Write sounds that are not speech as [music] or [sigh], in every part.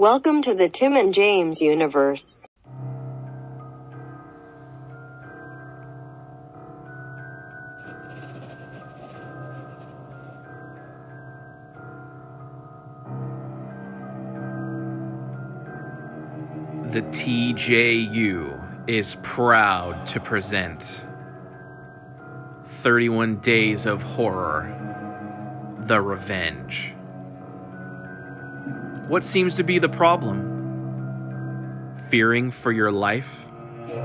Welcome to the Tim and James universe. The TJU is proud to present 31 Days of Horror The Revenge. What seems to be the problem? Fearing for your life?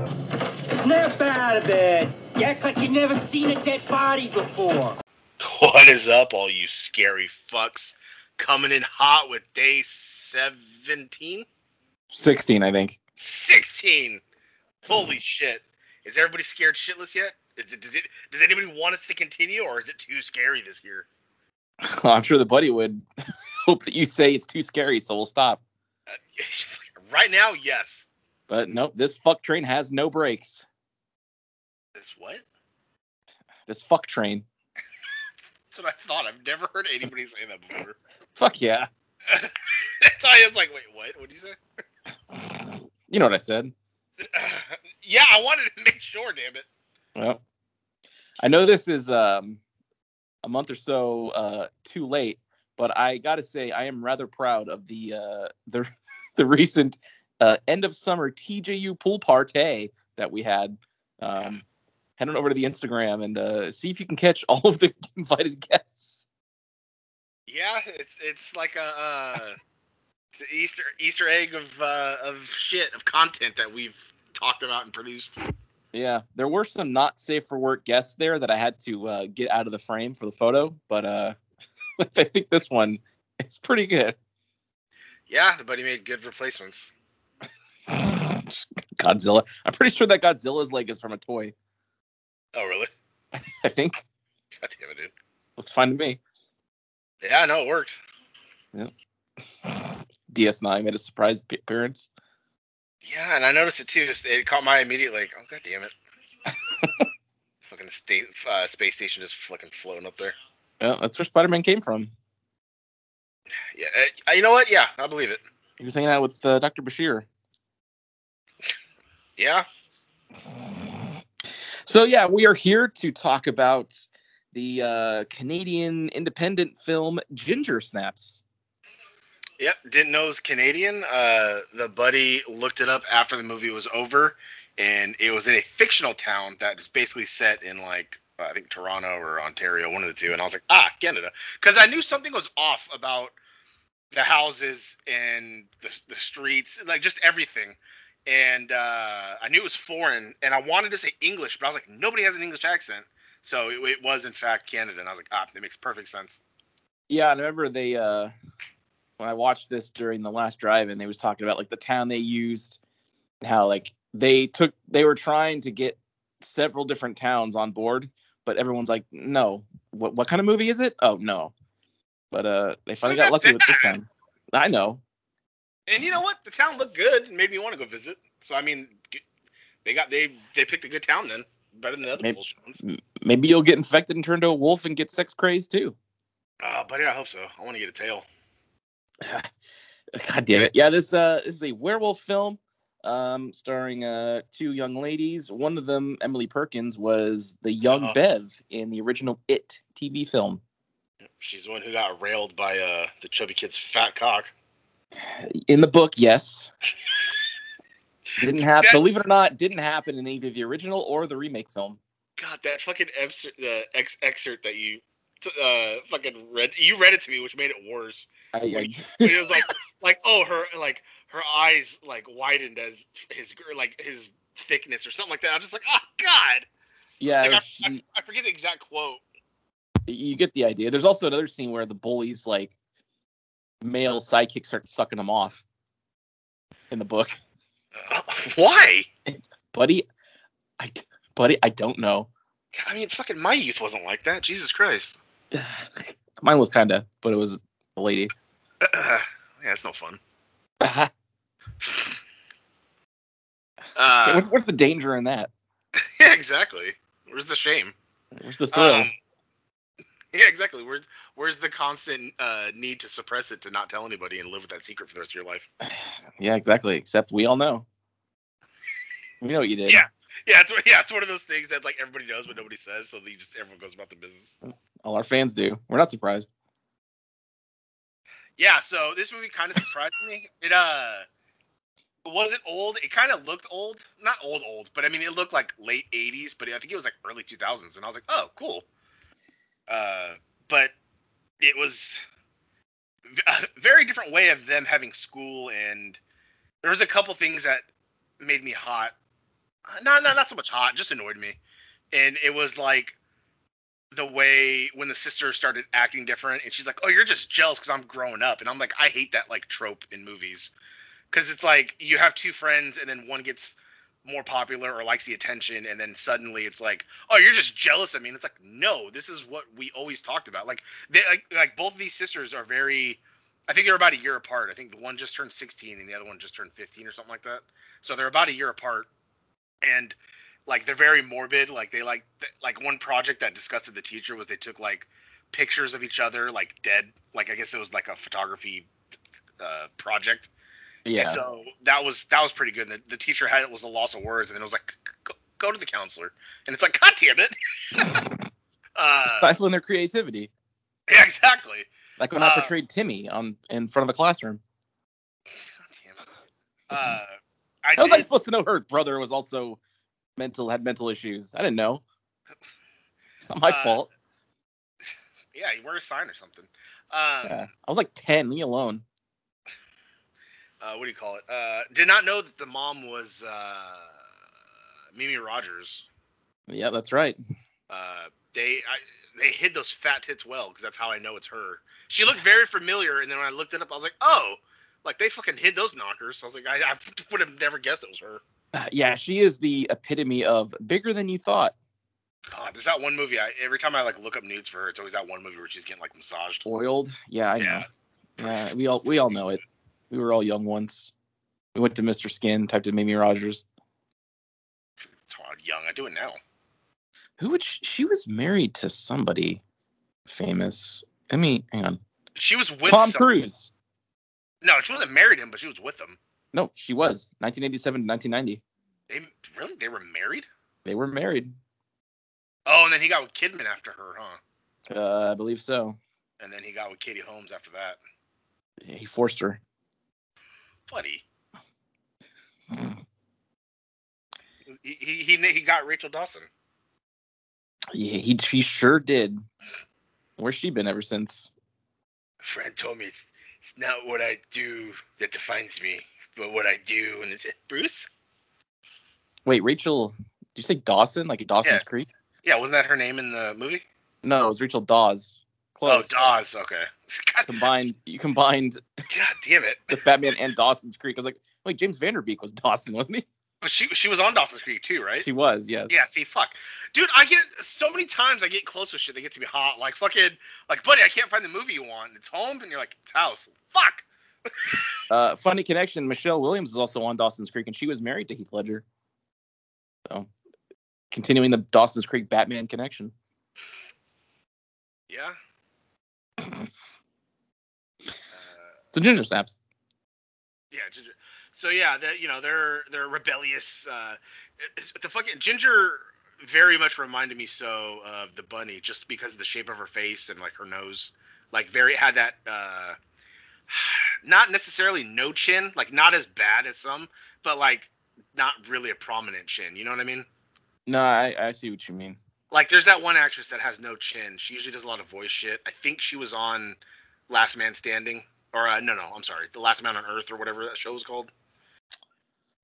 Snap out of it! You act like you never seen a dead body before. What is up, all you scary fucks? Coming in hot with day 17? 16, I think. 16! Holy shit. Is everybody scared shitless yet? Is it, does, it, does anybody want us to continue, or is it too scary this year? [laughs] I'm sure the buddy would [laughs] hope that you say it's too scary, so we'll stop. Uh, [laughs] right now, yes. But nope, this fuck train has no brakes. This what? This fuck train. [laughs] That's what I thought. I've never heard anybody say that before. [laughs] Fuck yeah. That's why I was like, wait, what? What did you say? You know what I said. yeah, I wanted to make sure, damn it. Well, I know this is um, a month or so uh, too late, but I gotta say I am rather proud of the uh, [laughs] the the recent uh, end of summer TJU pool party that we had. Um, head on over to the Instagram and uh, see if you can catch [laughs] all of the invited guests. Yeah, it's it's like a uh, it's an Easter Easter egg of uh, of shit of content that we've talked about and produced. Yeah, there were some not safe for work guests there that I had to uh, get out of the frame for the photo, but uh, [laughs] I think this one is pretty good. Yeah, the buddy made good replacements. [sighs] Godzilla. I'm pretty sure that Godzilla's leg is from a toy. Oh, really? [laughs] I think. God damn it, dude. Looks fine to me. Yeah, I know it worked. Yeah. [sighs] DS9 made a surprise appearance. Yeah, and I noticed it too. It caught my immediate like, oh god damn it. [laughs] fucking state uh, space station just fucking floating up there. Yeah, that's where Spider-Man came from. Yeah, uh, you know what? Yeah, I believe it. He was hanging out with uh, Dr. Bashir. Yeah. So yeah, we are here to talk about the uh, Canadian independent film Ginger Snaps. Yep, didn't know it was Canadian. Uh, the buddy looked it up after the movie was over, and it was in a fictional town that is basically set in like I think Toronto or Ontario, one of the two. And I was like, ah, Canada, because I knew something was off about the houses and the the streets, like just everything. And uh, I knew it was foreign, and I wanted to say English, but I was like, nobody has an English accent, so it, it was in fact Canada. And I was like, ah, that makes perfect sense. Yeah, I remember they uh, when I watched this during the last drive, and they was talking about like the town they used, how like they took they were trying to get several different towns on board, but everyone's like, no, what what kind of movie is it? Oh no, but uh, they finally got lucky with this time. I know. And you know what? The town looked good and made me want to go visit. So I mean, they got they they picked a good town then, better than the other Maybe- ones. Maybe you'll get infected and turn to a wolf and get sex crazed too. Uh, buddy, I hope so. I want to get a tail. [laughs] God damn it. Yeah, this uh this is a werewolf film um starring uh two young ladies. One of them, Emily Perkins, was the young Uh-huh. Bev in the original It TV film. She's the one who got railed by uh the chubby kid's fat cock. In the book, yes. [laughs] Didn't happen. Believe it or not, didn't happen in either the original or the remake film. God, that fucking excerpt, the ex- excerpt that you uh fucking read, you read it to me, which made it worse. I, I, [laughs] it was like, like oh her like her eyes like widened as his like his thickness or something like that. I'm just like, oh god. yeah, Like, I, I, I forget the exact quote. you get the idea. There's also another scene where the bullies like male sidekick starts sucking him off in the book. Uh, why? Buddy, I buddy, I don't know. I mean, fucking my youth wasn't like that. Jesus Christ. [sighs] Mine was kind of, but it was a lady. yeah, it's no fun. [laughs] Uh, what's, what's the danger in that? [laughs] yeah, exactly. Where's the shame? Where's the thrill? Um, [laughs] Yeah, exactly. Where's where's the constant uh, need to suppress it to not tell anybody and live with that secret for the rest of your life? [sighs] Yeah, exactly. Except we all know. We know what you did. Yeah. Yeah, it's yeah, it's one of those things that like everybody knows but nobody says, so you just everyone goes about the business. All our fans do. We're not surprised. Yeah, so this movie kind of surprised me. It uh it wasn't old. It kind of looked old. Not old old, but I mean it looked like late 80s, but I think it was like early 2000s and I was like, "Oh, cool." Uh but it was a very different way of them having school and there was a couple things that made me hot. Not not not so much hot, just annoyed me. And it was like the way when the sister started acting different and she's like oh you're just jealous because i'm growing up and i'm like i hate that like trope in movies because it's like you have two friends and then one gets more popular or likes the attention and then suddenly it's like oh you're just jealous i mean it's like no this is what we always talked about. Like they like, like both of these sisters are very i think they're about a year apart. I think the one just turned 16 and the other one just turned 15 or something like that. So they're about a year apart and like they're very morbid. Like they like like one project that disgusted the teacher was they took like pictures of each other like dead. Like i guess it was like a photography uh project Yeah. so that was that was pretty good and the, the teacher had it was a loss of words and then it was like go, go to the counselor and it's like god damn it [laughs] uh Stifling their creativity. [laughs] yeah exactly Like when I Uh, portrayed Timmy on in front of the classroom. god damn it uh I How was I did- supposed to know her brother was also mental had mental issues? I didn't know. [laughs] It's not my Uh, fault. yeah you wear a sign or something um Yeah. I was like ten. Leave me alone. Uh, what do you call it? Uh, did not know that the mom was uh, Mimi Rogers. Yeah, that's right. Uh, they I, they hid those fat tits well because that's how I know it's her. She looked very familiar, and then when I looked it up, I was like, oh, like they fucking hid those knockers. I was like, I, I [laughs] would have never guessed it was her. Uh, Yeah, she is the epitome of bigger than you thought. God, there's that one movie. I every time I like look up nudes for her, it's always that one movie where she's getting like massaged. Oiled. Yeah, I know. Yeah. Yeah, we all we all know it. We were all young once. We went to Mr. Skin, typed in Mimi Rogers. Young. I do it now. Who would she, she was married to somebody famous? I mean, hang on. She was with Tom some- Cruise. No, she wasn't married him, but she was with him. No, she was 1987 to 1990. They really they were married. They were married. Oh, and then he got with Kidman after her, huh? Uh, I believe so. And then he got with Katie Holmes after that. Yeah, he forced her. Buddy. He, he, he, got Rachel Dawson. Yeah, he he sure did. Where's she been ever since? A friend told me it's, it's not what I do that defines me, but what I do. And it's Bruce? Wait, Rachel. Did you say Dawson? Like Dawson's Yeah. Creek? Yeah, wasn't that her name in the movie? No, it was Rachel Dawes. Oh, Close. Oh, Dawes. Okay. God, Combined. You combined God damn it. [laughs] the Batman and Dawson's Creek. I was like, wait, James Van Der Beek was Dawson, wasn't he? But she she was on Dawson's Creek too, right? She was. Yes. Yeah, see, fuck. Dude, I get so many times I get close with shit that gets me hot. Like fucking like buddy, I can't find the movie you want. It's home and you're like, it's house. Fuck. [laughs] Uh, funny connection. Michelle Williams is also on Dawson's Creek, and she was married to Heath Ledger. So, continuing the Dawson's Creek Batman connection. Yeah. [laughs] So Ginger Snaps. yeah, Ginger. So yeah, that you know they're they're rebellious. Uh, the fucking Ginger very much reminded me so of the bunny, just because of the shape of her face and like her nose, like very had that. Uh, [sighs] not necessarily no chin, like not as bad as some, but like not really a prominent chin. You know what I mean? No, I, I see what you mean. Like there's that one actress that has no chin. She usually does a lot of voice shit. I think she was on Last Man Standing, or uh, no, no, I'm sorry, The Last Man on Earth or whatever that show was called.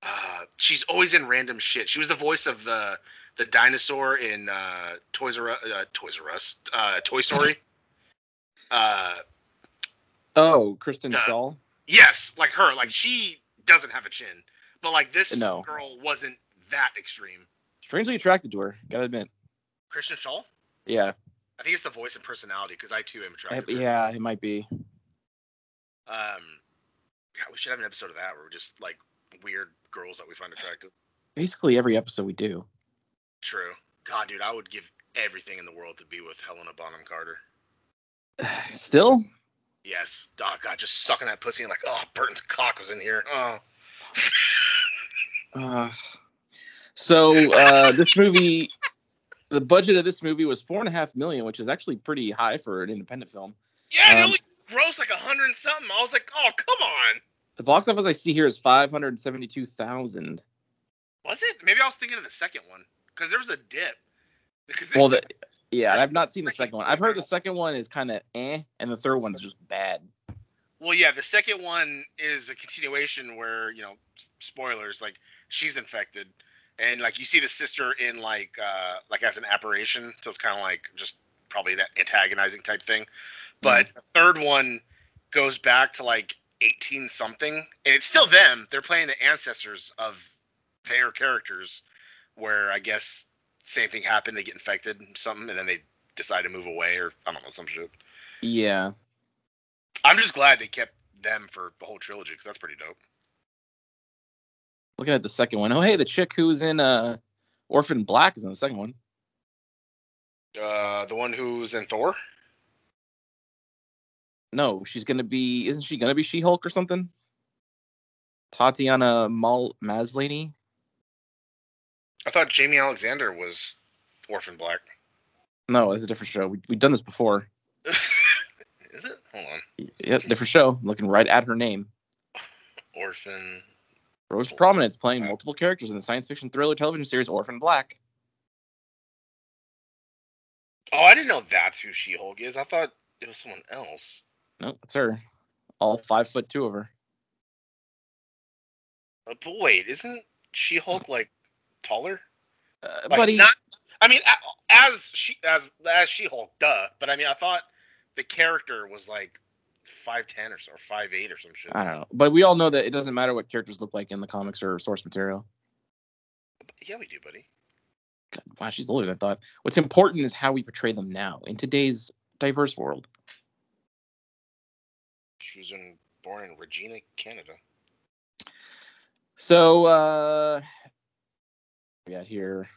Uh, she's always in random shit. She was the voice of the the dinosaur in uh, Toys R uh, Toys R Us, uh, Toy Story. [laughs] Uh, Oh, Kristen Uh, Schaal. yes, like her. Like she doesn't have a chin, but like this No. girl wasn't that extreme. Strangely attracted to her. Gotta admit. Kristen Schaal. Yeah. I think it's the voice and personality because I too am attracted. to her. Yeah, it might be. Um, God, we should have an episode of that where we're just like weird girls that we find attractive. Basically every episode we do. True. God, dude, I would give everything in the world to be with Helena Bonham Carter. [sighs] Still, Yes. Oh god, just sucking that pussy and like, oh, Burton's cock was in here. Oh. [sighs] Uh, so uh, this movie, the budget of this movie was four and a half million, which is actually pretty high for an independent film. Yeah, it Um, only grossed like a hundred and something. I was like, oh, come on. The box office I see here is five hundred seventy-two thousand. Was it? Maybe I was thinking of the second one because there was a dip. Because Well, the, yeah, I've not seen the second one. I've heard the second one is kind of eh, and the third one's just bad. Well, yeah, the second one is a continuation where you know, spoilers, like she's infected, and like you see the sister in like uh like as an apparition, so it's kind of like just probably that antagonizing type thing. But the third one goes back to like 18 something, and it's still them. They're playing the ancestors of their characters, where I guess same thing happened. They get infected, and something, and then they decide to move away, or I don't know, some shit. Yeah. I'm just glad they kept them for the whole trilogy because that's pretty dope. Looking at the second one. Oh, hey, the chick who's in uh, Orphan Black is in the second one. Uh, the one who's in Thor. No, she's gonna be. Isn't she gonna be She-Hulk or something? Tatiana Mal Maslany. I thought Jaimie Alexander was Orphan Black. No, it's a different show. We we've done this before. [laughs] Is it? Hold on. Yep, different show. Looking right at her name. Orphan. Rose Prominence playing multiple characters in the science fiction thriller television series Orphan Black. Oh, I didn't know that's who She-Hulk is. I thought it was someone else. No, it's her. All five foot two of her. Uh, but wait, isn't She-Hulk like taller? Uh, Like, buddy, not- I mean, as she as as She-Hulk, duh. But I mean, I thought the character was like five ten or so, or five eight or some shit. I don't know. But we all know that it doesn't matter what characters look like in the comics or source material. Yeah, we do, buddy. God, wow, she's older than I thought. What's important is how we portray them now in today's diverse world. She was in, born in Regina, Canada. So uh we got here.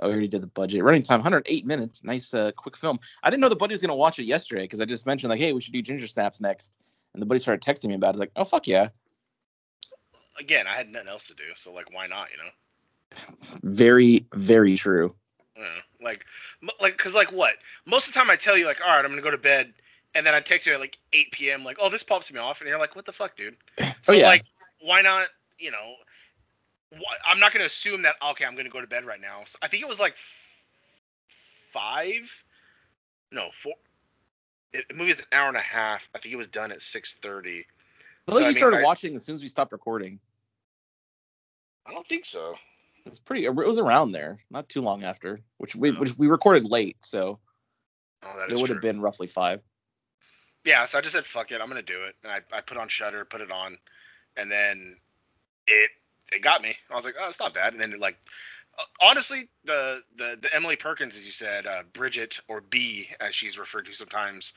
Oh, we already did the budget. Running time 108 minutes. Nice uh quick film. I didn't know the buddy was gonna watch it yesterday because I just mentioned like, hey, we should do Ginger Snaps next. And the buddy started texting me about it. I was like, oh fuck yeah. Again, I had nothing else to do, so like, why not? You know. Very, very true. Yeah, like, like, cause like what? Most of the time I tell you like, all right, I'm gonna go to bed, and then I text you at like 8 p.m. like, oh, this pops me off, and you're like, what the fuck, dude? [laughs] Oh, so Oh, yeah. like, why not? You know, wh- I'm not gonna assume that. Okay, I'm gonna go to bed right now. So I think it was like five, no four. It, the movie is an hour and a half. I think it was done at 6:30. I feel So, like I you mean, started I- watching as soon as we stopped recording. I don't think so. It was pretty. It was around there, not too long after, which we Oh. which we recorded late, so Oh, it would true. have been roughly five. yeah, so I just said fuck it, I'm gonna do it, and I, I put on Shutter, put it on, and then it it got me. I was like, oh, it's not bad, and then it like uh, honestly, the the the Emily Perkins, as you said, uh, Bridget or B as she's referred to sometimes,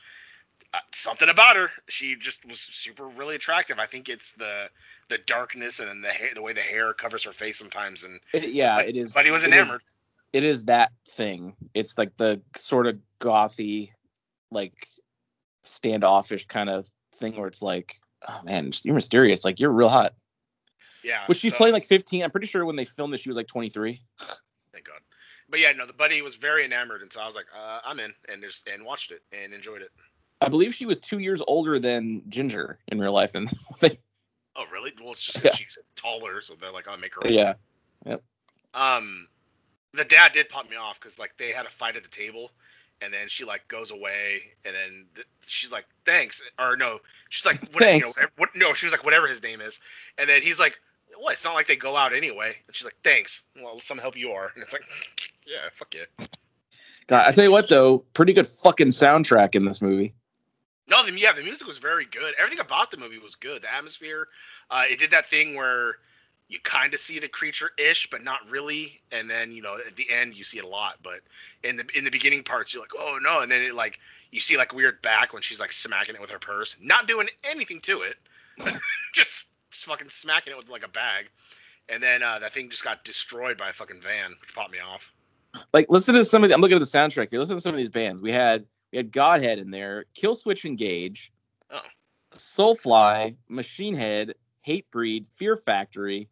uh, something about her, she just was super really attractive. I think it's the the darkness and then the hair, the way the hair covers her face sometimes, and It, yeah, But- it is. but he was it enamored. is- it is that thing. It's like the sort of gothy, like standoffish kind of thing where it's like, oh man, you're mysterious. Like you're real hot. yeah. Which she's so- playing like 15. I'm pretty sure when they filmed it, she was like 23. [laughs] Thank God. But yeah, no, the buddy was very enamored, and so I was like, uh, I'm in, and just and watched it and enjoyed it. I believe she was two years older than Ginger in real life, and [laughs] they, Oh, really? Well, it's just Yeah. she's taller, so they're like, I'll make her. yeah, Um, the dad did pop me off because like they had a fight at the table, and then she like goes away, and then th- she's like, thanks, or no, she's like, what, Thanks. You know, what, no, she was like, whatever his name is, and then he's like, what? It's not like they go out anyway, and she's like, thanks. Well, some help you are, [laughs] and it's like, yeah, fuck yeah. God, I tell you what though, pretty good fucking soundtrack in this movie. No, the yeah, the music was very good. Everything about the movie was good. The atmosphere, uh, it did that thing where you kind of see the creature ish, but not really. And then you know at the end you see it a lot, but in the in the beginning parts you're like, oh no, and then it like you see like weird back when she's like smacking it with her purse, not doing anything to it, just, [laughs] just fucking smacking it with like a bag. And then uh, that thing just got destroyed by a fucking van, which popped me off. like listen to some of the, I'm looking at the soundtrack here. Listen to some of these bands. We had we had Godhead in there, Killswitch Engage, Oh. Soulfly, Machine Head, Hatebreed, Fear Factory,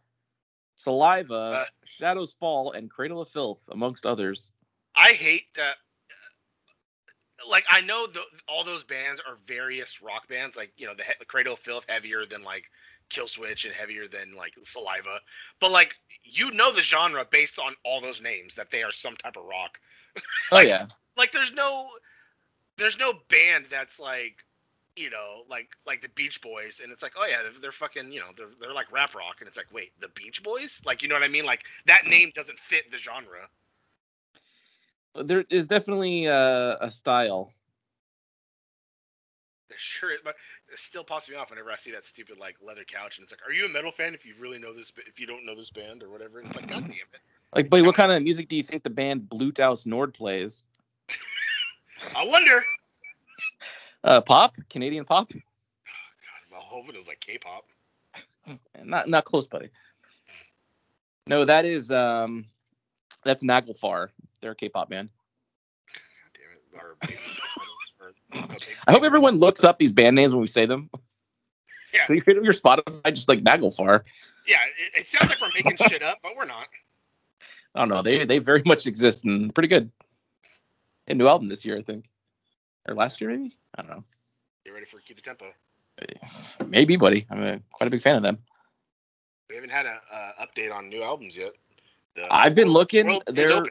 Saliva, Uh. Shadows Fall, and Cradle of Filth, amongst others. I hate that. Like I know the, all those bands are various rock bands. Like you know, the, the Cradle of Filth heavier than like Killswitch and heavier than like Saliva. But like you know the genre based on all those names that they are some type of rock. Oh [laughs] yeah. Like there's no there's no band that's like you know like like the Beach Boys and it's like oh yeah they're, they're fucking you know they're they're like rap rock and it's like wait the Beach Boys like you know what I mean like that name doesn't fit the genre. There is definitely uh, a style. Sure, but it still pops me off whenever I see that stupid like leather couch, and it's like, are you a metal fan if you really know this? If you don't know this band or whatever, and it's like, god damn it! Like, but what kind of music do you think the band Blut aus Nord plays? I wonder. Uh, pop, Canadian pop. God, I'm hoping it was like K-pop. [laughs] Not not close, buddy. No, that is um, that's Nagelfar. They're a K-pop band. God damn it! Or baby or, no, baby- I hope everyone looks up these band names when we say them. Yeah. Can you hit your Spotify just like Nagelfar? Yeah, it, it sounds like we're making [laughs] shit up, but we're not. I don't know. They they very much exist and pretty good. A new album this year, I think, or last year maybe. I don't know. Get ready for Keep the Tempo. Maybe, buddy. I'm a, quite a big fan of them. We haven't had an uh, update on new albums yet. The I've been looking. They're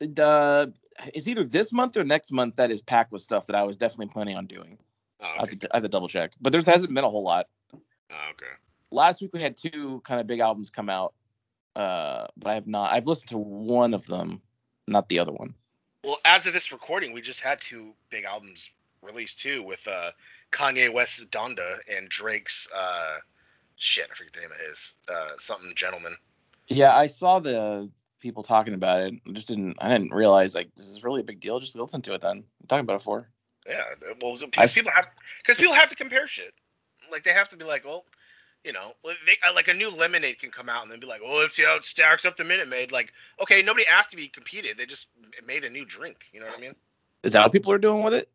the it's either this month or next month that is packed with stuff that I was definitely planning on doing. Oh, I, have to, I have to double check, but there hasn't been a whole lot. Oh, okay. Last week we had two kind of big albums come out, uh, but I have not. I've listened to one of them, not the other one. Well, as of this recording, we just had two big albums released too, with uh, Kanye West's Donda and Drake's uh, shit. I forget the name of his uh, something gentleman. Yeah, I saw the people talking about it. I just didn't. I didn't realize like this is really a big deal. Just listen to it then. I'm talking about it for. Yeah, well, I because people have because people have to compare shit. Like they have to be like, well, you know, they, uh, like a new Lemonade can come out and then be like, well, let's see how it stacks up to Minute Maid. Like, okay, nobody asked to be competed. They just made a new drink. You know what I mean? Is that what people are doing with it?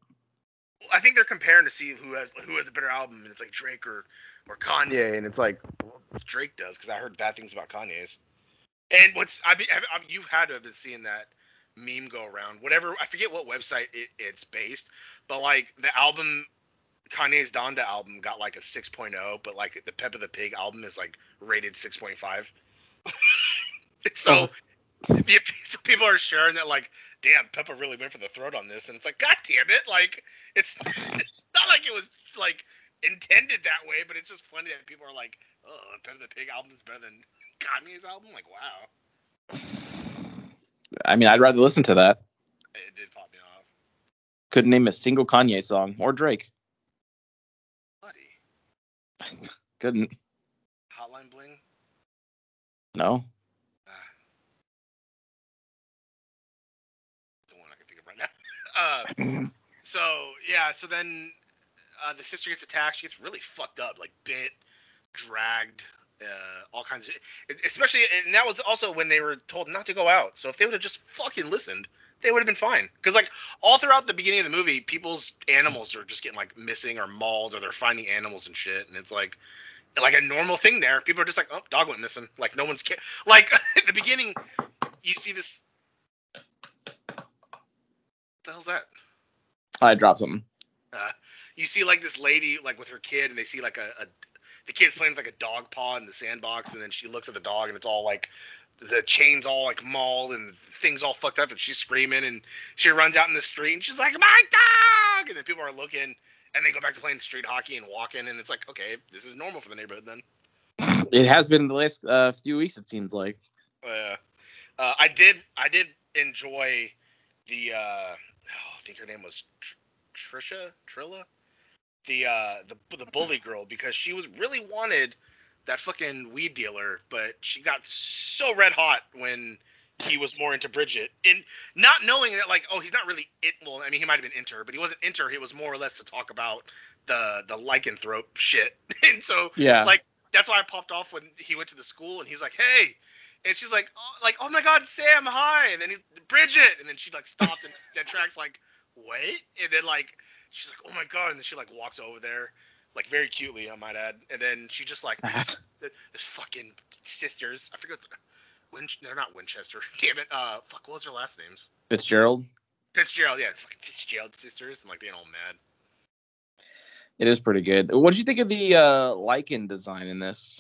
I think they're comparing to see who has who has a better album, and it's like Drake or or Kanye, and it's like Drake does because I heard bad things about Kanye's. And what's I mean, I mean, you've had to have been seeing that meme go around. Whatever I forget what website it, it's based, but like the album Kanye's Donda album got like a 6.0, but like the Peppa the Pig album is like rated 6.5. [laughs] so, oh. so people are sharing that like, damn, Peppa really went for the throat on this, and it's like, god damn it, like it's [laughs] it's not like it was like intended that way, but it's just funny that people are like, oh, Peppa the Pig album is better than Kanye's album. Like, wow, I mean, I'd rather listen to that. it did pop me off, Couldn't name a single Kanye song or Drake. Couldn't. Hotline Bling. No. the one I can think of right now. [laughs] Uh, so yeah, so then uh, the sister gets attacked. She gets really fucked up, like bit, dragged, uh, all kinds of. Especially, and that was also when they were told not to go out. So if they would have just fucking listened, they would have been fine. Because like all throughout the beginning of the movie, people's animals are just getting like missing or mauled, or they're finding animals and shit, and it's like. Like a normal thing there, people are just like, "Oh, dog went missing." Like no one's care. Like [laughs] at the beginning, you see this. What the hell's that? I dropped something. uh, you see like this lady like with her kid and they see like a, a the kid's playing with like a dog paw in the sandbox and then she looks at the dog and it's all like the chains all like mauled and things all fucked up and she's screaming and she runs out in the street and she's like my dog and then people are looking and they go back to playing street hockey and walking and it's like okay this is normal for the neighborhood then [laughs] It has been the last uh, few weeks. It seems like. uh, uh, I did I did enjoy the uh, oh, I think her name was Tr- Trisha Trilla the uh the the bully girl because she was really wanted that fucking weed dealer but she got so red hot when he was more into Bridget. And not knowing that like oh he's not really it well I mean he might have been inter, but he wasn't inter. he was more or less to talk about the the lycanthrope shit. [laughs] And so Yeah. like that's why I popped off when he went to the school and he's like, "Hey, and she's like, oh, like, oh my God, Sam, hi, and then he's Bridget, and then she like stops and [laughs] dead tracks like, wait, and then like she's like, oh my God, and then she like walks over there, like very cutely, I might add, and then she just like [laughs] this fucking sisters, I forget, the, Win, they're not Winchester, [laughs] damn it, uh, fuck, what was their last names? Fitzgerald. Fitzgerald, yeah, fucking Fitzgerald sisters, and like being all mad. It is pretty good. What did you think of the uh, lycan design in this?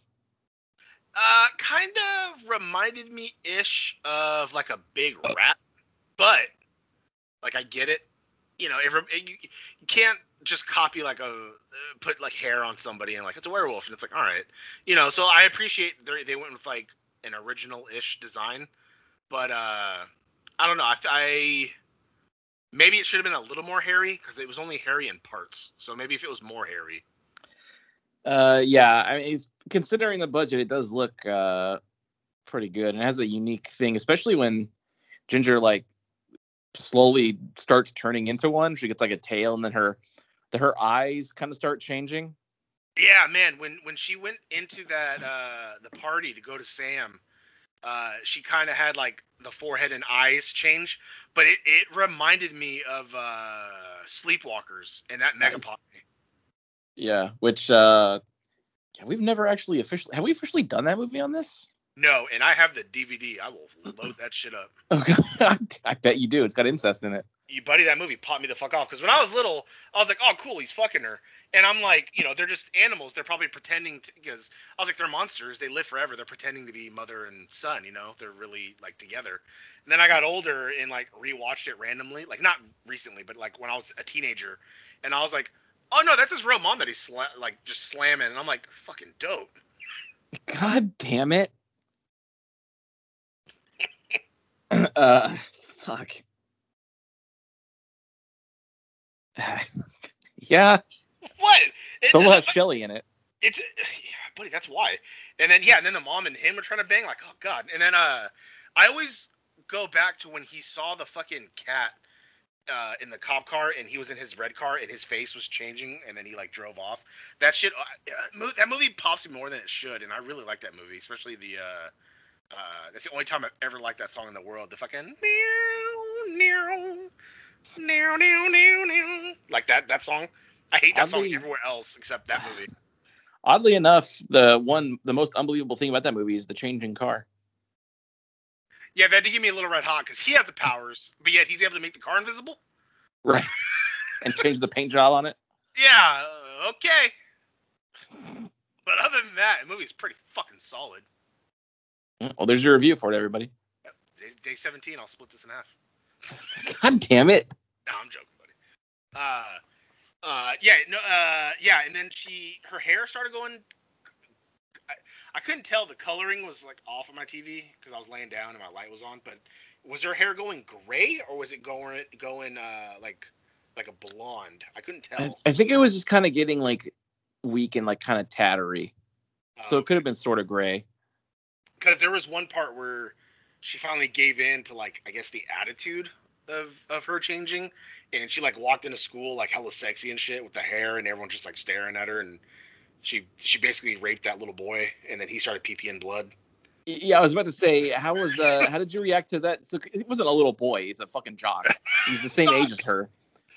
Uh, kind of reminded me ish of like a big rat, but like I get it. You know, every, you, you can't just copy like a put like hair on somebody and like it's a werewolf and it's like all right, you know. So I appreciate they went with like an original ish design, but uh, I don't know. I, I maybe it should have been a little more hairy because it was only hairy in parts. So maybe if it was more hairy. Uh, yeah, I mean, considering the budget, it does look uh pretty good and has a unique thing, especially when Ginger like slowly starts turning into one. She gets like a tail, and then her the, her eyes kind of start changing. Yeah, man. When when she went into that uh the party to go to Sam, uh, she kind of had like the forehead and eyes change, but it, it reminded me of uh, Sleepwalkers and that Megapod. Yeah, which uh, yeah, we've never actually officially have we officially done that movie on this? No, and I have the DVD. I will load that shit up. [laughs] Oh god, I bet you do. It's got incest in it. You buddy, that movie popped me the fuck off because when I was little, I was like, oh cool, he's fucking her, and I'm like, you know, they're just animals. They're probably pretending because I was like, they're monsters. They live forever. They're pretending to be mother and son. You know, they're really like together. And then I got older and like rewatched it randomly, like not recently, but like when I was a teenager, and I was like, oh no, that's his real mom that he's sla- like just slamming, and I'm like, fucking dope. God damn it. [laughs] uh, fuck. [laughs] yeah. What? It's, It still has Shelly in it. It's yeah, [sighs] buddy. That's why. And then yeah, and then the mom and him are trying to bang. Like, oh god. And then uh, I always go back to when he saw the fucking cat uh, in the cop car and he was in his red car and his face was changing and then he like drove off. That shit, uh, that movie pops me more than it should, and I really like that movie, especially the. Uh, uh, that's the only time I've ever liked that song in the world. The fucking meow meow meow like that that song. I hate that Oddly, song everywhere else except that movie. Oddly enough, the one the most unbelievable thing about that movie is the changing car. Yeah, that did give me a little red hot because he has the powers, but yet he's able to make the car invisible. Right. [laughs] and change the paint job on it. Yeah. Uh, okay. But other than that, the movie's pretty fucking solid. Well, there's your review for it, everybody. Yep. Day, day 17, I'll split this in half. God damn it. No, I'm joking, buddy. Uh, uh, yeah, no, uh, yeah, and then she, her hair started going. I, I couldn't tell the coloring was like off on my TV because I was laying down and my light was on. But was her hair going gray or was it going going uh like like a blonde? I couldn't tell. I, I think it was just kind of getting like weak and like kind of tattery. so it could have been sort of gray. Because there was one part where she finally gave in to like I guess the attitude of of her changing, and she like walked into school like hella sexy and shit with the hair, and everyone just like staring at her, and she she basically raped that little boy, and then he started peeing blood. Yeah, I was about to say, how was uh how did you react to that? So it wasn't a little boy; it's a fucking jock. He's the same age as her.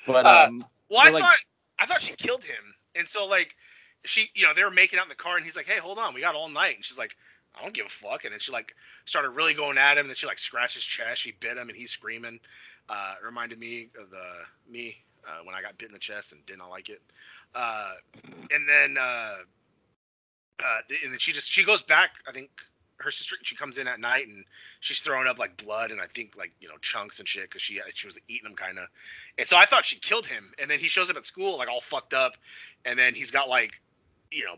But uh, um, uh, well, I like, thought I thought she killed him, and so like she, you know, they were making out in the car, and he's like, "Hey, hold on, we got all night," and she's like. I don't give a fuck. And then she like started really going at him. And then she like scratched his chest. She bit him, and he's screaming. Uh, it reminded me of the me uh, when I got bit in the chest and did not like it. Uh, and then uh, uh, and then she just she goes back. I think her sister she comes in at night and she's throwing up like blood and I think like you know chunks and shit because she she was eating them kind of. And so I thought she killed him. And then he shows up at school like all fucked up, and then he's got like you know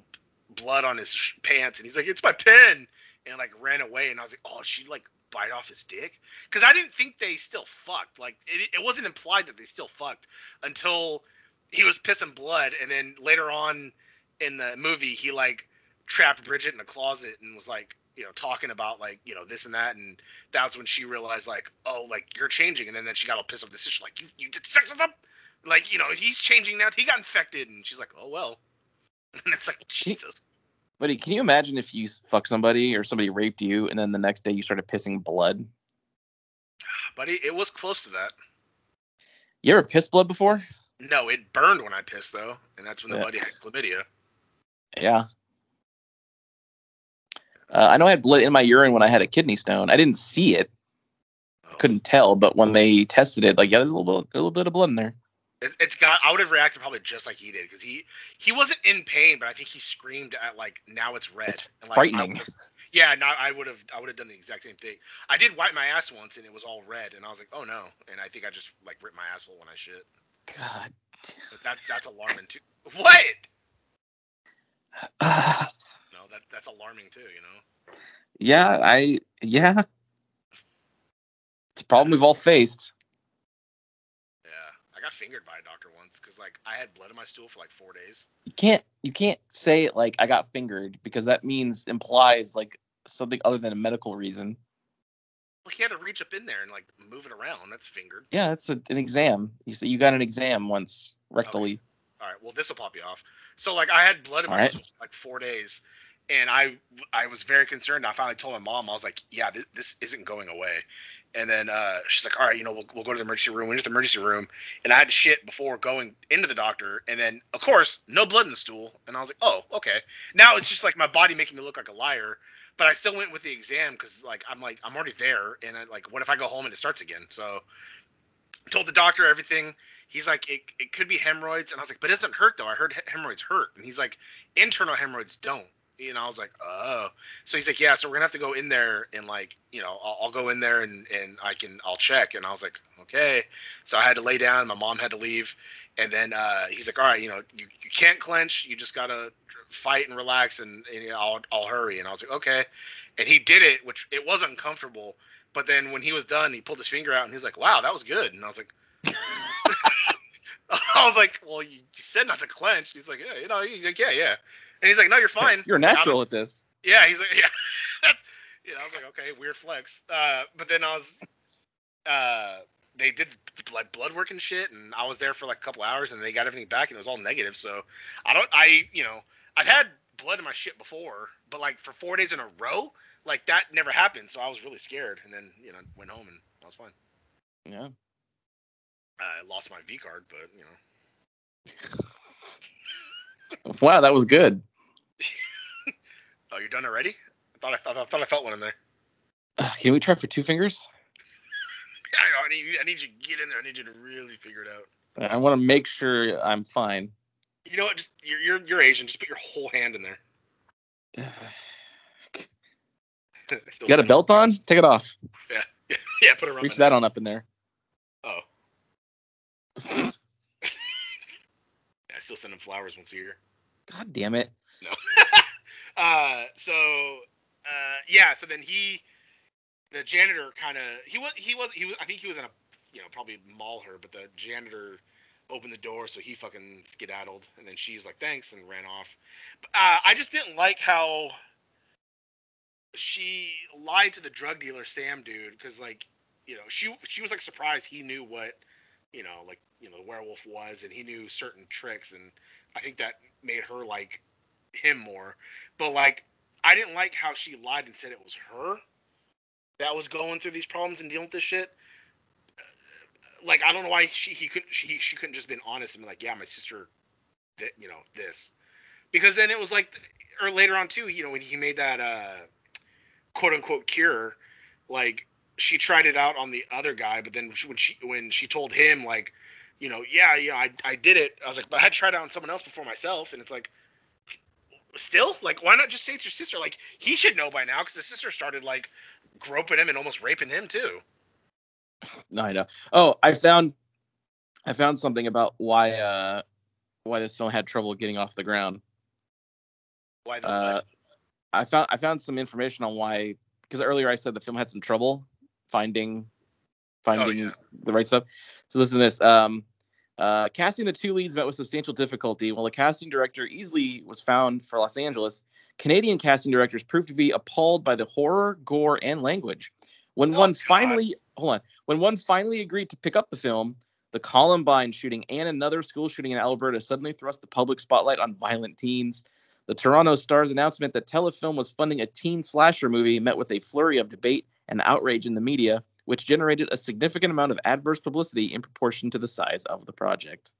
blood on his pants and he's like it's my pen and like ran away and I was like oh she like bite off his dick because I didn't think they still fucked. Like it, it wasn't implied that they still fucked until he was pissing blood, and then later on in the movie he like trapped Bridget in a closet and was like you know talking about like you know this and that, and that's when she realized like oh like you're changing, and then then she got all pissed off. This is like you you did sex with him, like you know he's changing now. He got infected, and she's like oh well, [laughs] and it's like Jesus. Buddy, can you imagine if you fucked somebody or somebody raped you and then the next day you started pissing blood? Buddy, it was close to that. You ever pissed blood before? No, it burned when I pissed though, and that's when the Yeah. buddy had chlamydia. Yeah. Uh, I know I had blood in my urine when I had a kidney stone. I didn't see it, Oh. couldn't tell, but when they tested it, like yeah, there's a little bit, a little bit of blood in there. It, it's got. I would have reacted probably just like he did because he he wasn't in pain, but I think he screamed at like now it's red. It's and, like, frightening. yeah, no, I would have. I would have done the exact same thing. I did wipe my ass once and it was all red, and I was like, oh no, and I think I just like ripped my asshole when I shit. God. But that that's alarming too. What? Ah, [sighs] No, that that's alarming too. You know. yeah, I yeah. It's a problem we've all faced. Yeah, I got fingered by a doctor once because like I had blood in my stool for like four days. You can't you can't say it like I got fingered because that means implies like something other than a medical reason. Well, he had to reach up in there and like move it around. That's fingered. Yeah, it's a, an exam. You say you got an exam once rectally. All right, well this will pop you off. So like I had blood in my right. stool for like four days, and I I was very concerned. I finally told my mom I was like, yeah, this, this isn't going away. And then uh, she's like, all right, you know, we'll, we'll go to the emergency room. We went to the emergency room, and I had to shit before going into the doctor. And then, of course, no blood in the stool. And I was like, oh, okay. Now it's just like my body making me look like a liar. But I still went with the exam because, like, I'm like, I'm already there. And I, like, what if I go home and it starts again? So told the doctor everything. He's like, it, it could be hemorrhoids. And I was like, but it doesn't hurt, though. I heard hemorrhoids hurt. And he's like, internal hemorrhoids don't. And I was like, oh. So he's like, yeah, so we're gonna have to go in there and like, you know, I'll, I'll go in there and and I can I'll check. And I was like, okay. So I had to lay down. My mom had to leave, and then uh, he's like, all right, you know, you, you can't clench. You just gotta fight and relax, and, and I'll I'll hurry. And I was like, okay. And he did it, which it was uncomfortable. But then when he was done, he pulled his finger out and he's like, wow, that was good. And I was like. [laughs] I was like, well, you, you said not to clench. He's like, yeah, you know, he's like, yeah, yeah. And he's like, no, you're [laughs] fine. You're natural at this. Yeah, he's like, [laughs] yeah. That's, you I was like, okay, weird flex. Uh, but then I was, uh, they did like blood work and shit, and I was there for like a couple hours, and they got everything back, and it was all negative. So I don't, I, you know, I've had blood in my shit before, but like for four days in a row, like that never happened. So I was really scared, and then you know went home and I was fine. Yeah. I lost my V card, but you know. [laughs] Wow, that was good. [laughs] Oh, you're done already? I thought I, thought, I thought I felt one in there. Uh, Can we try for two fingers? [laughs] I, I need, I need you to get in there. I need you to really figure it out. I want to make sure I'm fine. You know what? Just you're you're, you're Asian. Just put your whole hand in there. [sighs] [laughs] You got a belt on? Take it off. Yeah, yeah, yeah. Put it around. Reach that on up in there. Oh. I still send him flowers once a year. God damn it. No. [laughs] uh, so uh, yeah. So then he, the janitor, kind of he was he was he was I think he was in a you know probably maul her, but the janitor opened the door, so he fucking skedaddled, and then she's like thanks and ran off. Uh, I just didn't like how she lied to the drug dealer Sam dude because like you know she she was like surprised he knew what you know like you know the werewolf was and he knew certain tricks and I think that made her like him more. But like, I didn't like how she lied and said it was her that was going through these problems and dealing with this shit. Like, I don't know why she he couldn't she she couldn't just been honest and be like, yeah, my sister, that you know this, because then it was like, or later on too, you know, when he made that uh quote unquote cure, like she tried it out on the other guy, but then when she when she told him like, you know, yeah, yeah, I I did it. I was like, but I had tried it on someone else before myself, and it's like still like why not just say it's your sister like he should know by now because his sister started like groping him and almost raping him too [laughs] No, I know. Oh, I found I found something about why uh why this film had trouble getting off the ground. why the Uh, I found I found some information on why because earlier I said the film had some trouble finding finding yeah. the right stuff. So listen to this. Um, uh, casting the two leads met with substantial difficulty. While the casting director easily was found for Los Angeles, Canadian casting directors proved to be appalled by the horror, gore, and language. When Oh, one God. finally hold on, when one finally agreed to pick up the film, the Columbine shooting and another school shooting in Alberta suddenly thrust the public spotlight on violent teens. The Toronto Star's announcement that Telefilm was funding a teen slasher movie met with a flurry of debate and outrage in the media, which generated a significant amount of adverse publicity in proportion to the size of the project.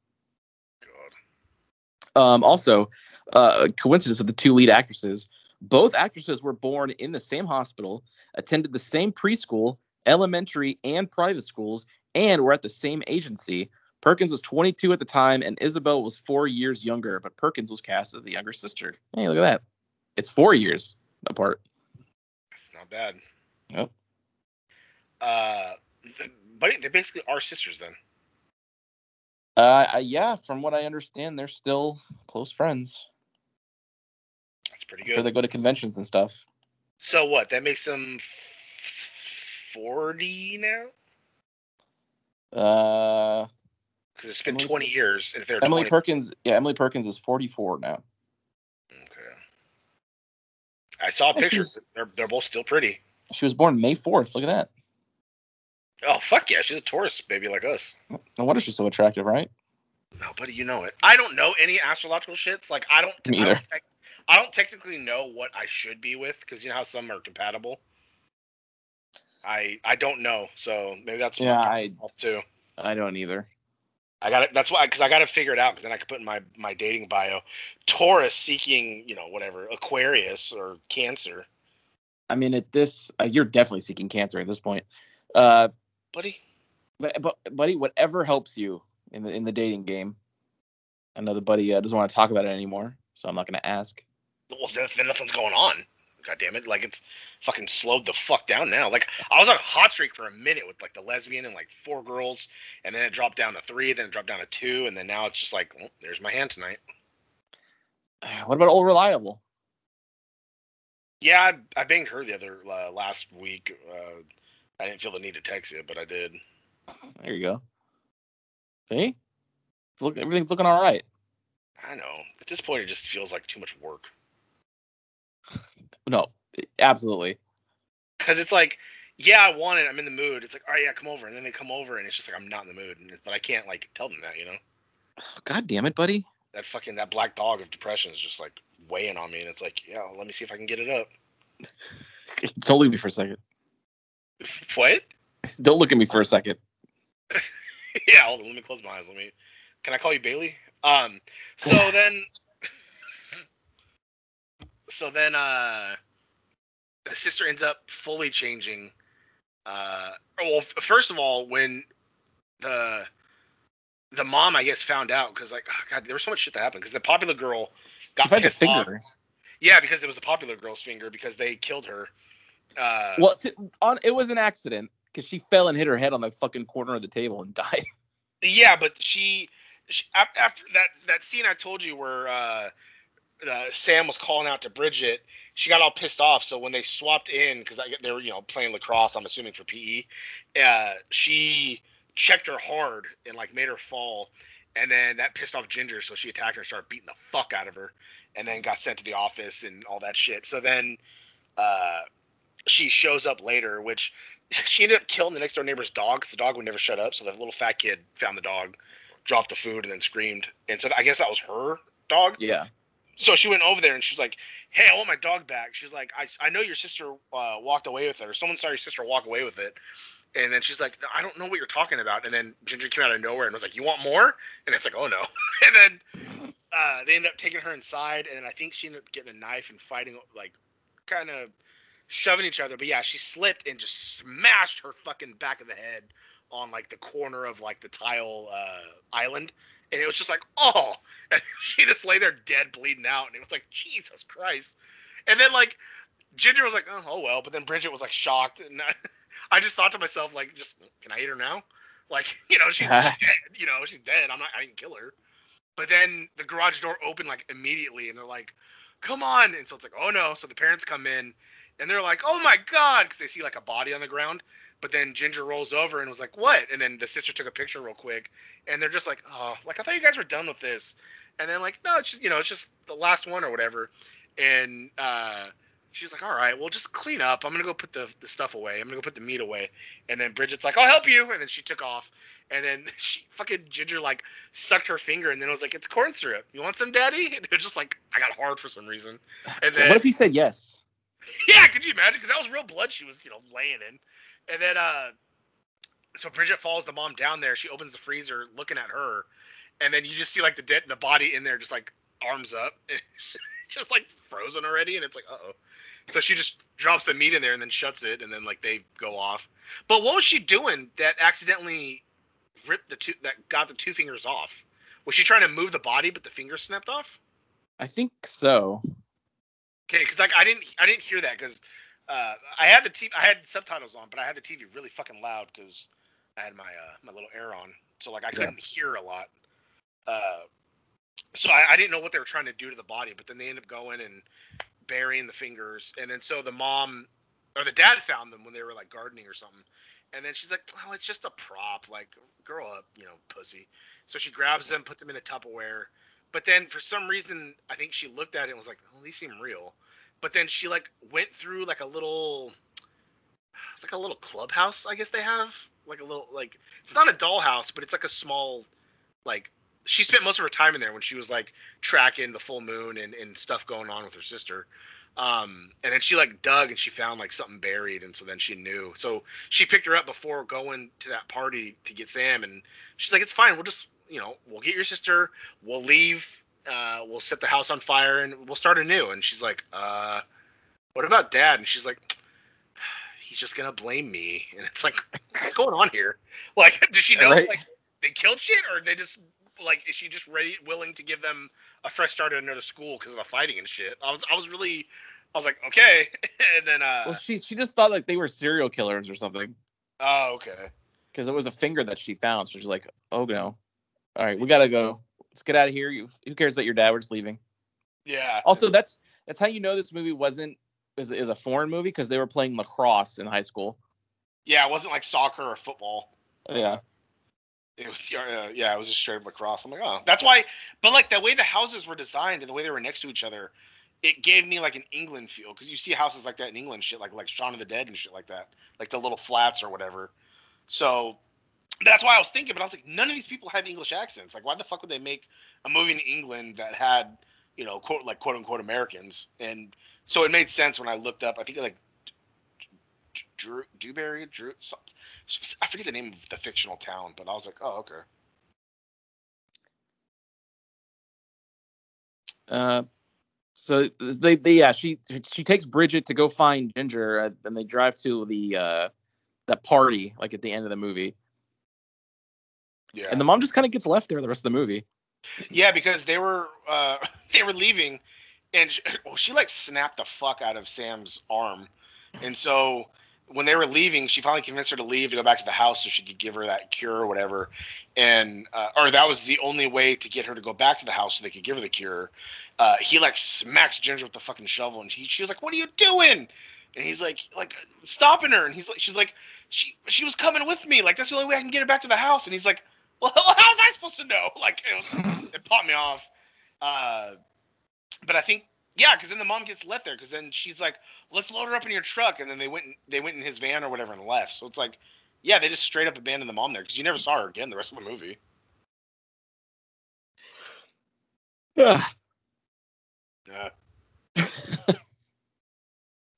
God. Um, also, uh, coincidence of the two lead actresses. Both actresses were born in the same hospital, attended the same preschool, elementary, and private schools, and were at the same agency. Perkins was 22 at the time, and Isabelle was four years younger, but Perkins was cast as the younger sister. Hey, look at that. It's four years apart. It's not bad. Yep. Uh, but they basically are sisters then. Uh, yeah, from what I understand, they're still close friends. That's pretty good. they go to conventions and stuff. So what? That makes them forty now. Uh, Because it's been Emily- twenty years, and if they're Emily 20, Perkins, yeah, Emily Perkins is 44 now. Okay. I saw Yeah, pictures. They're they're both still pretty. She was born May 4th. Look at that. Oh fuck yeah, she's a Taurus baby like us. No wonder she's so attractive, right? No, buddy, you know it. I don't know any astrological shits. Like I don't. Me I don't, tec- I don't technically know what I should be with because you know how some are compatible. I I don't know, so maybe that's Yeah, I- too. I don't either. I got it. That's why, because I got to figure it out. Because then I could put in my my dating bio, Taurus seeking, you know, whatever, Aquarius or Cancer, I mean, at this, uh, you're definitely seeking cancer at this point. Uh, buddy. but, but buddy, whatever helps you in the in the dating game. I know the buddy uh, doesn't want to talk about it anymore, so I'm not going to ask. Well, then, then nothing's going on. God damn it! Like it's fucking slowed the fuck down now. Like I was on a hot streak for a minute with like the lesbian and like four girls, and then it dropped down to three, then it dropped down to two, and then now it's just like, well, there's my hand tonight. [sighs] What about old reliable? Yeah, I, I banged her the other uh, last week. Uh, I didn't feel the need to text you, but I did. There you go. See, It's look, everything's looking all right. I know. At this point, it just feels like too much work. [sighs] No, absolutely. Because it's like, yeah, I want it. I'm in the mood. It's like, all right, yeah, come over. And then they come over, and it's just like I'm not in the mood. And, but I can't like tell them that, you know. [sighs] God damn it, buddy. That fucking that black dog of depression is just like weighing on me, and it's like, yeah, let me see if I can get it up. [laughs] Don't at me for a second. What? Don't look at me for a second. [laughs] yeah, hold on. Let me close my eyes. Let me. Can I call you Bailey? Um. So [laughs] then. [laughs] So then, uh, the sister ends up fully changing. Uh, well, first of all, when the the mom, I guess, found out because like, oh, God, there was so much shit that happened because the popular girl got She pissed off. finger. Yeah, because it was the popular girl's finger because they killed her. Uh, Well, t- on it was an accident because she fell and hit her head on the fucking corner of the table and [laughs] died. Yeah, but she, she after that that scene I told you where uh, uh, Sam was calling out to Bridget, she got all pissed off. So when they swapped in, because they were you know playing lacrosse, I'm assuming for PE, uh, she checked her hard and like made her fall, and then that pissed off Ginger, so she attacked her, and started beating the fuck out of her, and then got sent to the office and all that shit. So then, uh, she shows up later, which [laughs] she ended up killing the next door neighbor's dog 'cause the dog would never shut up. So the little fat kid found the dog, dropped the food, and then screamed. And so I guess that was her dog. Yeah. So she went over there and she was like, "Hey, I want my dog back." She's like, "I, I know your sister uh, walked away with it, or someone saw your sister walk away with it." And then she's like, "I don't know what you're talking about." And then Ginger came out of nowhere and was like, "You want more?" And it's like, "Oh no!" [laughs] and then uh, they ended up taking her inside, and I think she ended up getting a knife and fighting, like, kind of shoving each other. But yeah, she slipped and just smashed her fucking back of the head on like the corner of like the tile uh, island, and it was just like, oh, [laughs] and she just lay there dead, bleeding out, and it was like, Jesus Christ. And then like Ginger was like, oh, oh well, but then Bridget was like shocked, and I, [laughs] I just thought to myself like, just can I eat her now? [laughs] Like, you know, she's dead. You know, she's dead. I'm not. I didn't kill her. But then the garage door opened like immediately, and they're like, "Come on!" And so it's like, "Oh no!" So the parents come in, and they're like, "Oh my god!" Because they see like a body on the ground. But then Ginger rolls over and was like, "What?" And then the sister took a picture real quick, and they're just like, "Oh, like I thought you guys were done with this." And then like, no, it's just you know, it's just the last one or whatever. And uh, she's like, all right, well, just clean up. I'm gonna go put the, the stuff away. I'm gonna go put the meat away. And then Bridget's like, I'll help you. And then she took off. And then [laughs] she fucking Ginger like sucked her finger, and then it was like, it's corn syrup. You want some, Daddy? [laughs] And it was just like, I got hard for some reason. And then what if he said yes? [laughs] yeah, could you imagine? Because that was real blood she was, you know, laying in. And then, uh, so Bridget follows the mom down there. She opens the freezer, looking at her, and then you just see like the dead, the body in there, just like arms up, [laughs] [laughs] just like frozen already. And it's like, oh. So she just drops the meat in there and then shuts it, and then like they go off. But what was she doing that accidentally ripped the two, that got the two fingers off? Was she trying to move the body, but the fingers snapped off? I think so. Okay, because like I didn't I didn't hear that because uh, I had the TV I had subtitles on, but I had the TV really fucking loud because I had my uh, my little air on, so like I couldn't hear a lot. Uh, so I, I didn't know what they were trying to do to the body, but then they end up going and burying the fingers, and then so the mom or the dad found them when they were like gardening or something. And then she's like, "Well, it's just a prop. Like, grow up, you know, pussy." So she grabs them, puts them in a Tupperware. But then for some reason, I think she looked at it and was like, "Oh, these seem real." But then she like went through like a little, it's like a little clubhouse, I guess they have, like a little like it's not a dollhouse, but it's like a small, like she spent most of her time in there when she was like tracking the full moon and, and stuff going on with her sister. Um, and then she like dug and she found like something buried, and so then she knew. So she picked her up before going to that party to get Sam, and she's like, "It's fine. We'll just, you know, we'll get your sister. We'll leave. Uh, we'll set the house on fire, and we'll start anew." And she's like, "Uh, what about Dad?" And she's like, [sighs] "He's just gonna blame me." And it's like, what's going on here? [laughs] Like, does she know Right. like they killed shit, or they just like is she just ready, willing to give them a fresh start at another school because of the fighting and shit? I was, I was really, I was like, okay, [laughs] and then, uh, Well, she she just thought like they were serial killers or something oh, okay, because it was a finger that she found. So she's like, oh no, all right, we gotta go. Let's get out of here. You, who cares about your dad? We're just leaving. yeah. Also, that's that's how you know this movie wasn't is, is a foreign movie because they were playing lacrosse in high school. yeah, it wasn't like soccer or football. Yeah. It was, uh, yeah, it was just straight up lacrosse. I'm like, oh, that's why. But like the way the houses were designed and the way they were next to each other, it gave me like an England feel because you see houses like that in England, shit like like Shaun of the Dead and shit like that, like the little flats or whatever. So that's why I was thinking, but I was like, none of these people have English accents. Like, why the fuck would they make a movie in England that had, you know, quote like quote unquote Americans? And so it made sense when I looked up. I think like Drew Dewberry, Drew. I forget the name of the fictional town, but I was like, oh okay. Uh, so they, they yeah she she takes Bridget to go find Ginger uh, and they drive to the uh that party like at the end of the movie Yeah. and the mom just kind of gets left there the rest of the movie. yeah, because they were uh [laughs] they were leaving, and she, well, she like snapped the fuck out of Sam's arm, and so when they were leaving, she finally convinced her to leave to go back to the house so she could give her that cure or whatever, and uh, or that was the only way to get her to go back to the house so they could give her the cure. Uh, he like smacks Ginger with the fucking shovel, and she she was like, "What are you doing?" And he's like, like stopping her, and he's like, she's like, she she was coming with me, like that's the only way I can get her back to the house, and he's like, [laughs] well, how was I supposed to know? [laughs] Like it, was, it popped me off. Uh, but I think yeah, because then the mom gets left there, because then she's like, let's load her up in your truck, and then they went they went in his van or whatever and left. So it's like, yeah, they just straight up abandoned the mom there because you never saw her again the rest of the movie. Yeah. Yeah. [laughs]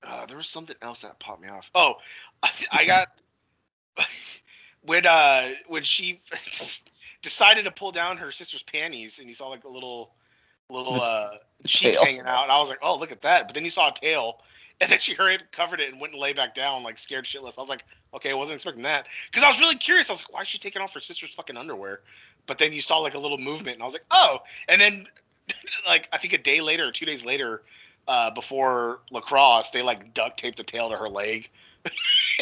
Uh, there was something else that popped me off. Oh, I, I got when uh when she [laughs] decided to pull down her sister's panties and you saw like a little little The uh cheeks tail. hanging out and I was like, oh look at that. But then you saw a tail [laughs] and then she hurried covered it and went and lay back down like scared shitless. I was like, okay, I wasn't expecting that because I was really curious. I was like, why is she taking off her sister's fucking underwear? But then you saw like a little movement and I was like, oh. And then [laughs] like I think a day later or two days later, uh, before lacrosse, they like duct taped the tail to her leg.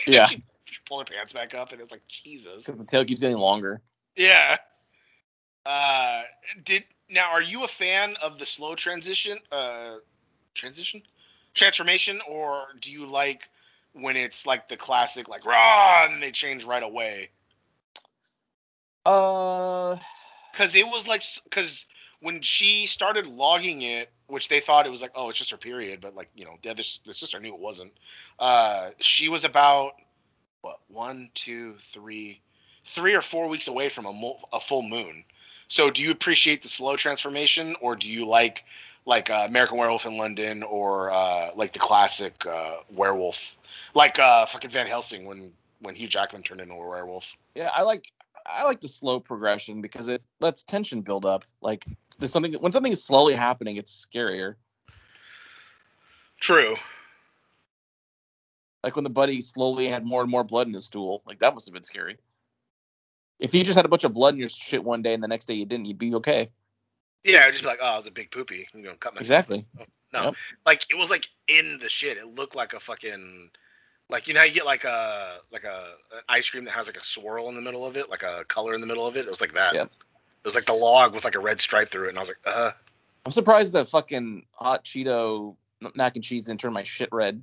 Yeah. she, she pulled her pants back up and it's like Jesus. Because the tail keeps getting longer. Yeah. Uh, did now are you a fan of the slow transition? Uh, transition, transformation, or do you like when it's like the classic like rah and they change right away? Uh, Because it was like because when she started logging it, which they thought it was like, oh, it's just her period, but like you know, the other the sister knew it wasn't. Uh, she was about what one, two, three, three or four weeks away from a, mo- a full moon. So, do you appreciate the slow transformation, or do you like like uh, American Werewolf in London, or uh, like the classic uh, werewolf, like uh, fucking Van Helsing when when Hugh Jackman turned into a werewolf? Yeah, I like I like the slow progression because it lets tension build up. Like there's something when something is slowly happening, it's scarier. True. Like when the buddy slowly had more and more blood in his stool. Like that must have been scary. If you just had a bunch of blood in your shit one day and the next day you didn't, you'd be okay. Yeah, I'd just be like, oh, it was a big poopy. I'm gonna cut my Exactly. No, Yep. like it was like in the shit. It looked like a fucking like you know how you get like a like a an ice cream that has like a swirl in the middle of it, like a color in the middle of it. It was like that. It was like the log with like a red stripe through it, and I was like, uh. I'm surprised that fucking hot Cheeto mac and cheese didn't turn my shit red.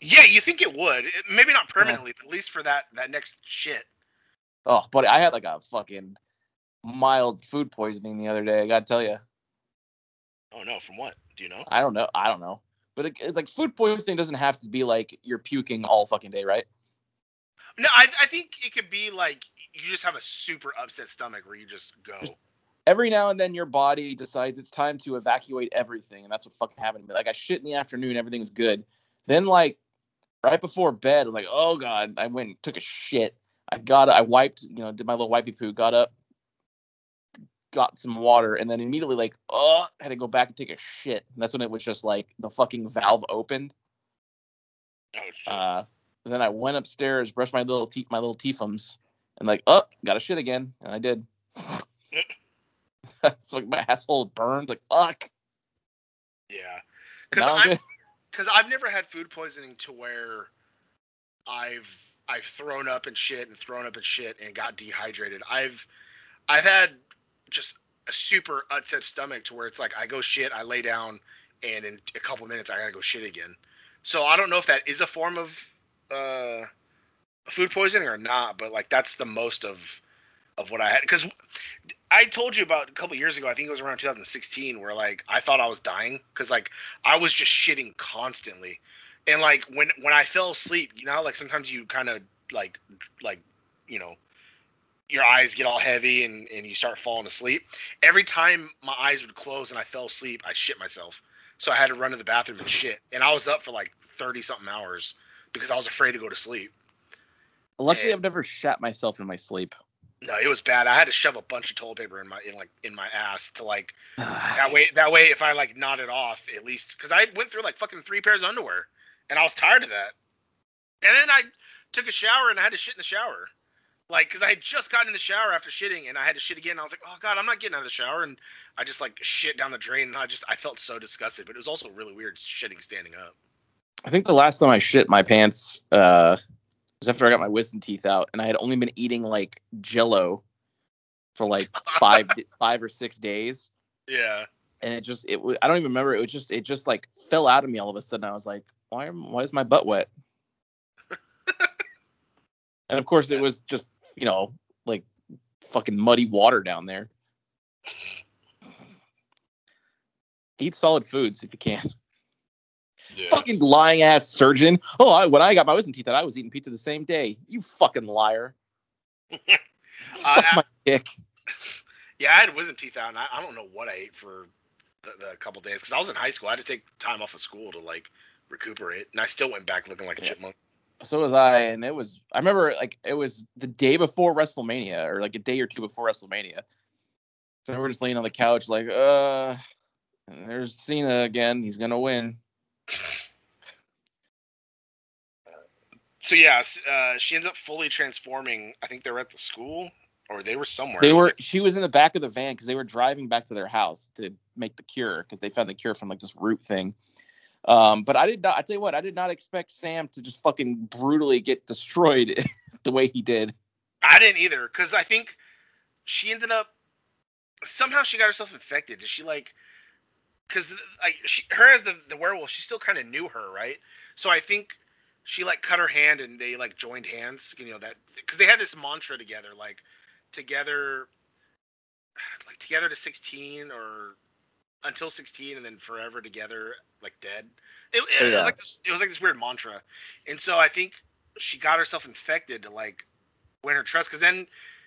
Yeah, you think it would? It, maybe not permanently, but at least for that that next shit. Oh, but I had like a fucking mild food poisoning the other day. I gotta tell you. Oh no, from what? Do you know? I don't know. I don't know. But it, it's like food poisoning doesn't have to be like you're puking all fucking day, right? No, I I think it could be like you just have a super upset stomach where you just go. Just- Every now and then your body decides it's time to evacuate everything, and that's what fucking happened to me. Like I shit in the afternoon, everything's good. Then like right before bed, I was like, oh god, I went and took a shit. I got I wiped, you know, did my little wipey poo, got up, got some water, and then immediately like, oh, I had to go back and take a shit. And that's when it was just like the fucking valve opened. Oh shit. Uh, then I went upstairs, brushed my little te- my little teethums, and like, oh, got a shit again, and I did. [laughs] [laughs] It's like my asshole burned. Like fuck. yeah. Because I'm I'm. Because I've never had food poisoning to where I've I've thrown up and shit and thrown up and shit and got dehydrated. I've I've had just a super upset stomach to where it's like I go shit, I lay down, and in a couple minutes I gotta go shit again. So I don't know if that is a form of uh, food poisoning or not, but like that's the most of of what I had because I told you about a couple years ago. I think it was around 2016 where like I thought I was dying because like I was just shitting constantly, and like when when I fell asleep, you know, like sometimes you kind of like like you know your eyes get all heavy and and you start falling asleep. Every time my eyes would close and I fell asleep, I shit myself. So I had to run to the bathroom and shit, and I was up for like 30 something hours because I was afraid to go to sleep. Luckily, Yeah. I've never shat myself in my sleep. No, it was bad. I had to shove a bunch of toilet paper in my in like in my ass to like that way that way if I like nodded off at least because I went through like fucking three pairs of underwear and I was tired of that. And then I took a shower and I had to shit in the shower. Like, cause I had just gotten in the shower after shitting and I had to shit again. I was like, oh god, I'm not getting out of the shower, and I just like shit down the drain. And I just I felt so disgusted, but it was also really weird shitting standing up. I think the last time I shit my pants uh, was after I got my wisdom teeth out, and I had only been eating like Jello for like five [laughs] five or six days, Yeah. and it just it I don't even remember. It was just it just like fell out of me all of a sudden. I was like, why am why is my butt wet? [laughs] and of course, it was just you know like fucking muddy water down there. [laughs] Eat solid foods if you can. Yeah. Fucking lying ass surgeon. Oh, I, when I got my wisdom teeth out, I was eating pizza the same day. You fucking liar. [laughs] Suck I- my dick. [laughs] Yeah, I had wisdom teeth out, and I, I don't know what I ate for the, the couple days because I was in high school. I had to take time off of school to like recuperate, and I still went back looking like a Yeah. chipmunk. So was I, and it was. I remember like it was the day before WrestleMania, or like a day or two before WrestleMania. So we're just laying on the couch, like, uh, there's Cena again. He's gonna win. So yeah, uh, she ends up fully transforming. I think they were at the school, or they were somewhere. They were. She was in the back of the van because they were driving back to their house to make the cure because they found the cure from like this root thing. Um, but I did not. I tell you what, I did not expect Sam to just fucking brutally get destroyed [laughs] the way he did. I didn't either, because I think she ended up somehow she got herself infected. Did she like? Because like she, her as the the werewolf, she still kind of knew her, right? So I think she like cut her hand and they like joined hands. You know that because they had this mantra together, like together. Like together to 16 or until 16 and then forever together like dead. It, it, it was like this, it was like this weird mantra, and so I think she got herself infected to like win her trust because then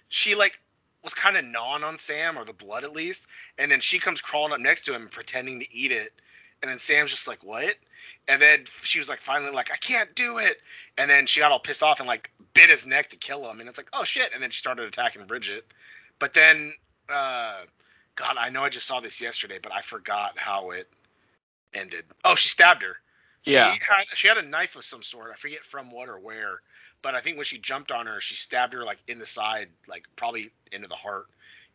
she like was kind of gnawing on Sam or the blood at least, and then she comes crawling up next to him pretending to eat it, and then Sam's just like what, and then she was like finally like I can't do it, and then she got all pissed off and like bit his neck to kill him, and it's like oh shit, and then she started attacking Bridget, but then uh, God I know I just saw this yesterday, but I forgot how it ended. Oh, she stabbed her. Yeah. She had she had a knife of some sort. I forget from what or where, but I think when she jumped on her, she stabbed her like in the side, like probably into the heart,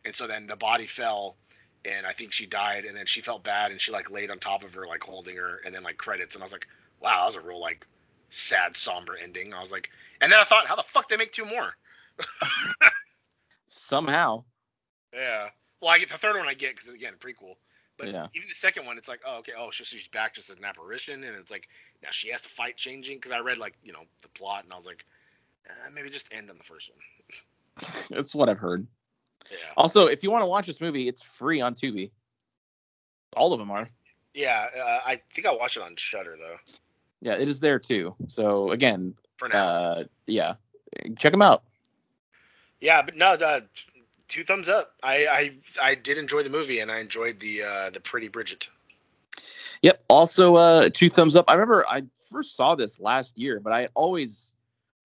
and so then the body fell, and I think she died, and then she felt bad, and she like laid on top of her, like holding her, and then like credits, and I was like, wow, that was a real like sad, somber ending. I was like, and then I thought, how the fuck they make two more? [laughs] Somehow. Yeah. Well, I get the third one I get because again prequel, but Yeah. even the second one, it's like, oh okay, oh she's she's back just as an apparition, and it's like now she has to fight changing because I read like you know the plot, and I was like, uh, maybe just end on the first one. [laughs] That's what I've heard. Yeah. Also, if you want to watch this movie, it's free on Tubi. All of them are. Yeah, uh, I think I watched it on Shudder though. Yeah, it is there too. So again, For now. uh, yeah, check them out. yeah, but no, the two thumbs up. I, I I did enjoy the movie, and I enjoyed the uh, the Pretty Bridget. Yep. Also, uh, two thumbs up. I remember I first saw this last year, but I always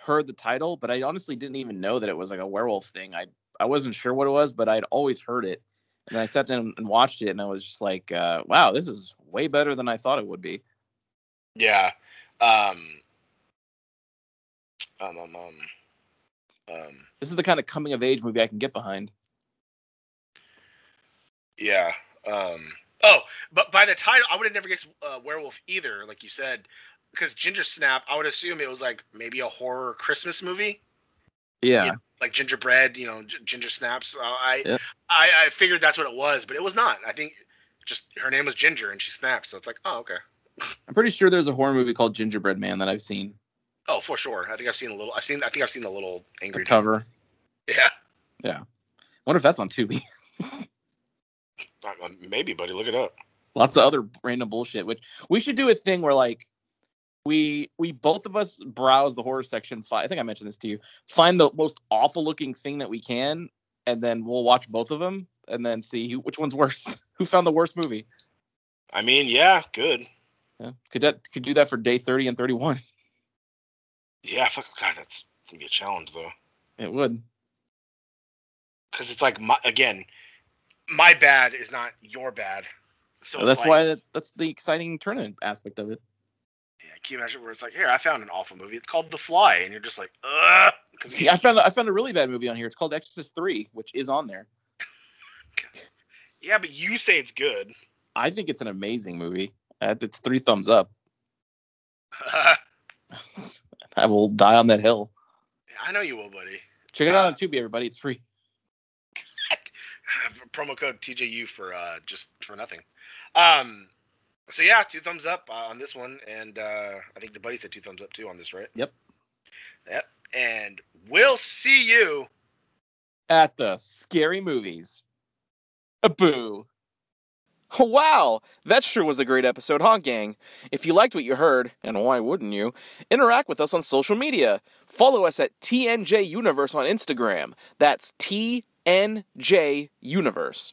heard the title, but I honestly didn't even know that it was like a werewolf thing. I I wasn't sure what it was, but I'd always heard it, and I sat down and watched it, and I was just like, uh, wow, this is way better than I thought it would be. Yeah. Um. Um. Um. Um. um This is the kind of coming of age movie I can get behind. Yeah. Um. Oh, but by the title, I would have never guessed uh, werewolf either, like you said, because Ginger Snap. I would assume it was like maybe a horror Christmas movie, Yeah. Yeah. like Gingerbread, you know, G- Ginger Snaps. Uh, I, Yeah. I I figured that's what it was, but it was not. I think just her name was Ginger and she snapped, so it's like, oh okay. I'm pretty sure there's a horror movie called Gingerbread Man that I've seen. Oh, for sure. I think I've seen a little. I've seen. I think I've seen the little The angry cover. Yeah. Yeah. Wonder if that's on Tubi. [laughs] Maybe, buddy. Look it up. Lots of other random bullshit. Which we should do a thing where like we we both of us browse the horror section. I think I mentioned this to you. Find the most awful looking thing that we can, and then we'll watch both of them, and then see who, which one's worse. [laughs] who found the worst movie? I mean, yeah, good. Yeah. Could that could do that for day 30 and 31. Yeah, fuck. God, that's gonna be a challenge though. It would. because it's like my again, my bad is not your bad. So oh, that's like, why that's that's the exciting tournament aspect of it. Can you imagine where it's like, here, I found an awful movie. It's called The Fly, and you're just like, ugh. See, I found I found a really bad movie on here. It's called Exorcist 3, which is on there. [laughs] yeah, but you say it's good. I think it's an amazing movie. Uh, It's three thumbs up. [laughs] [laughs] I will die on that hill. I know you will, buddy. Check it out on Tubi, everybody. It's free. Promo code TJU for uh just for nothing. Um. So yeah, two thumbs up uh, on this one, and uh I think the buddy said two thumbs up too on this, right? Yep. Yep. And we'll see you. At the scary movies. A boo. [laughs] Wow, that sure was a great episode, huh, gang? If you liked what you heard, and why wouldn't you, interact with us on social media. Follow us at TNJ Universe on Instagram. That's TNJ Universe.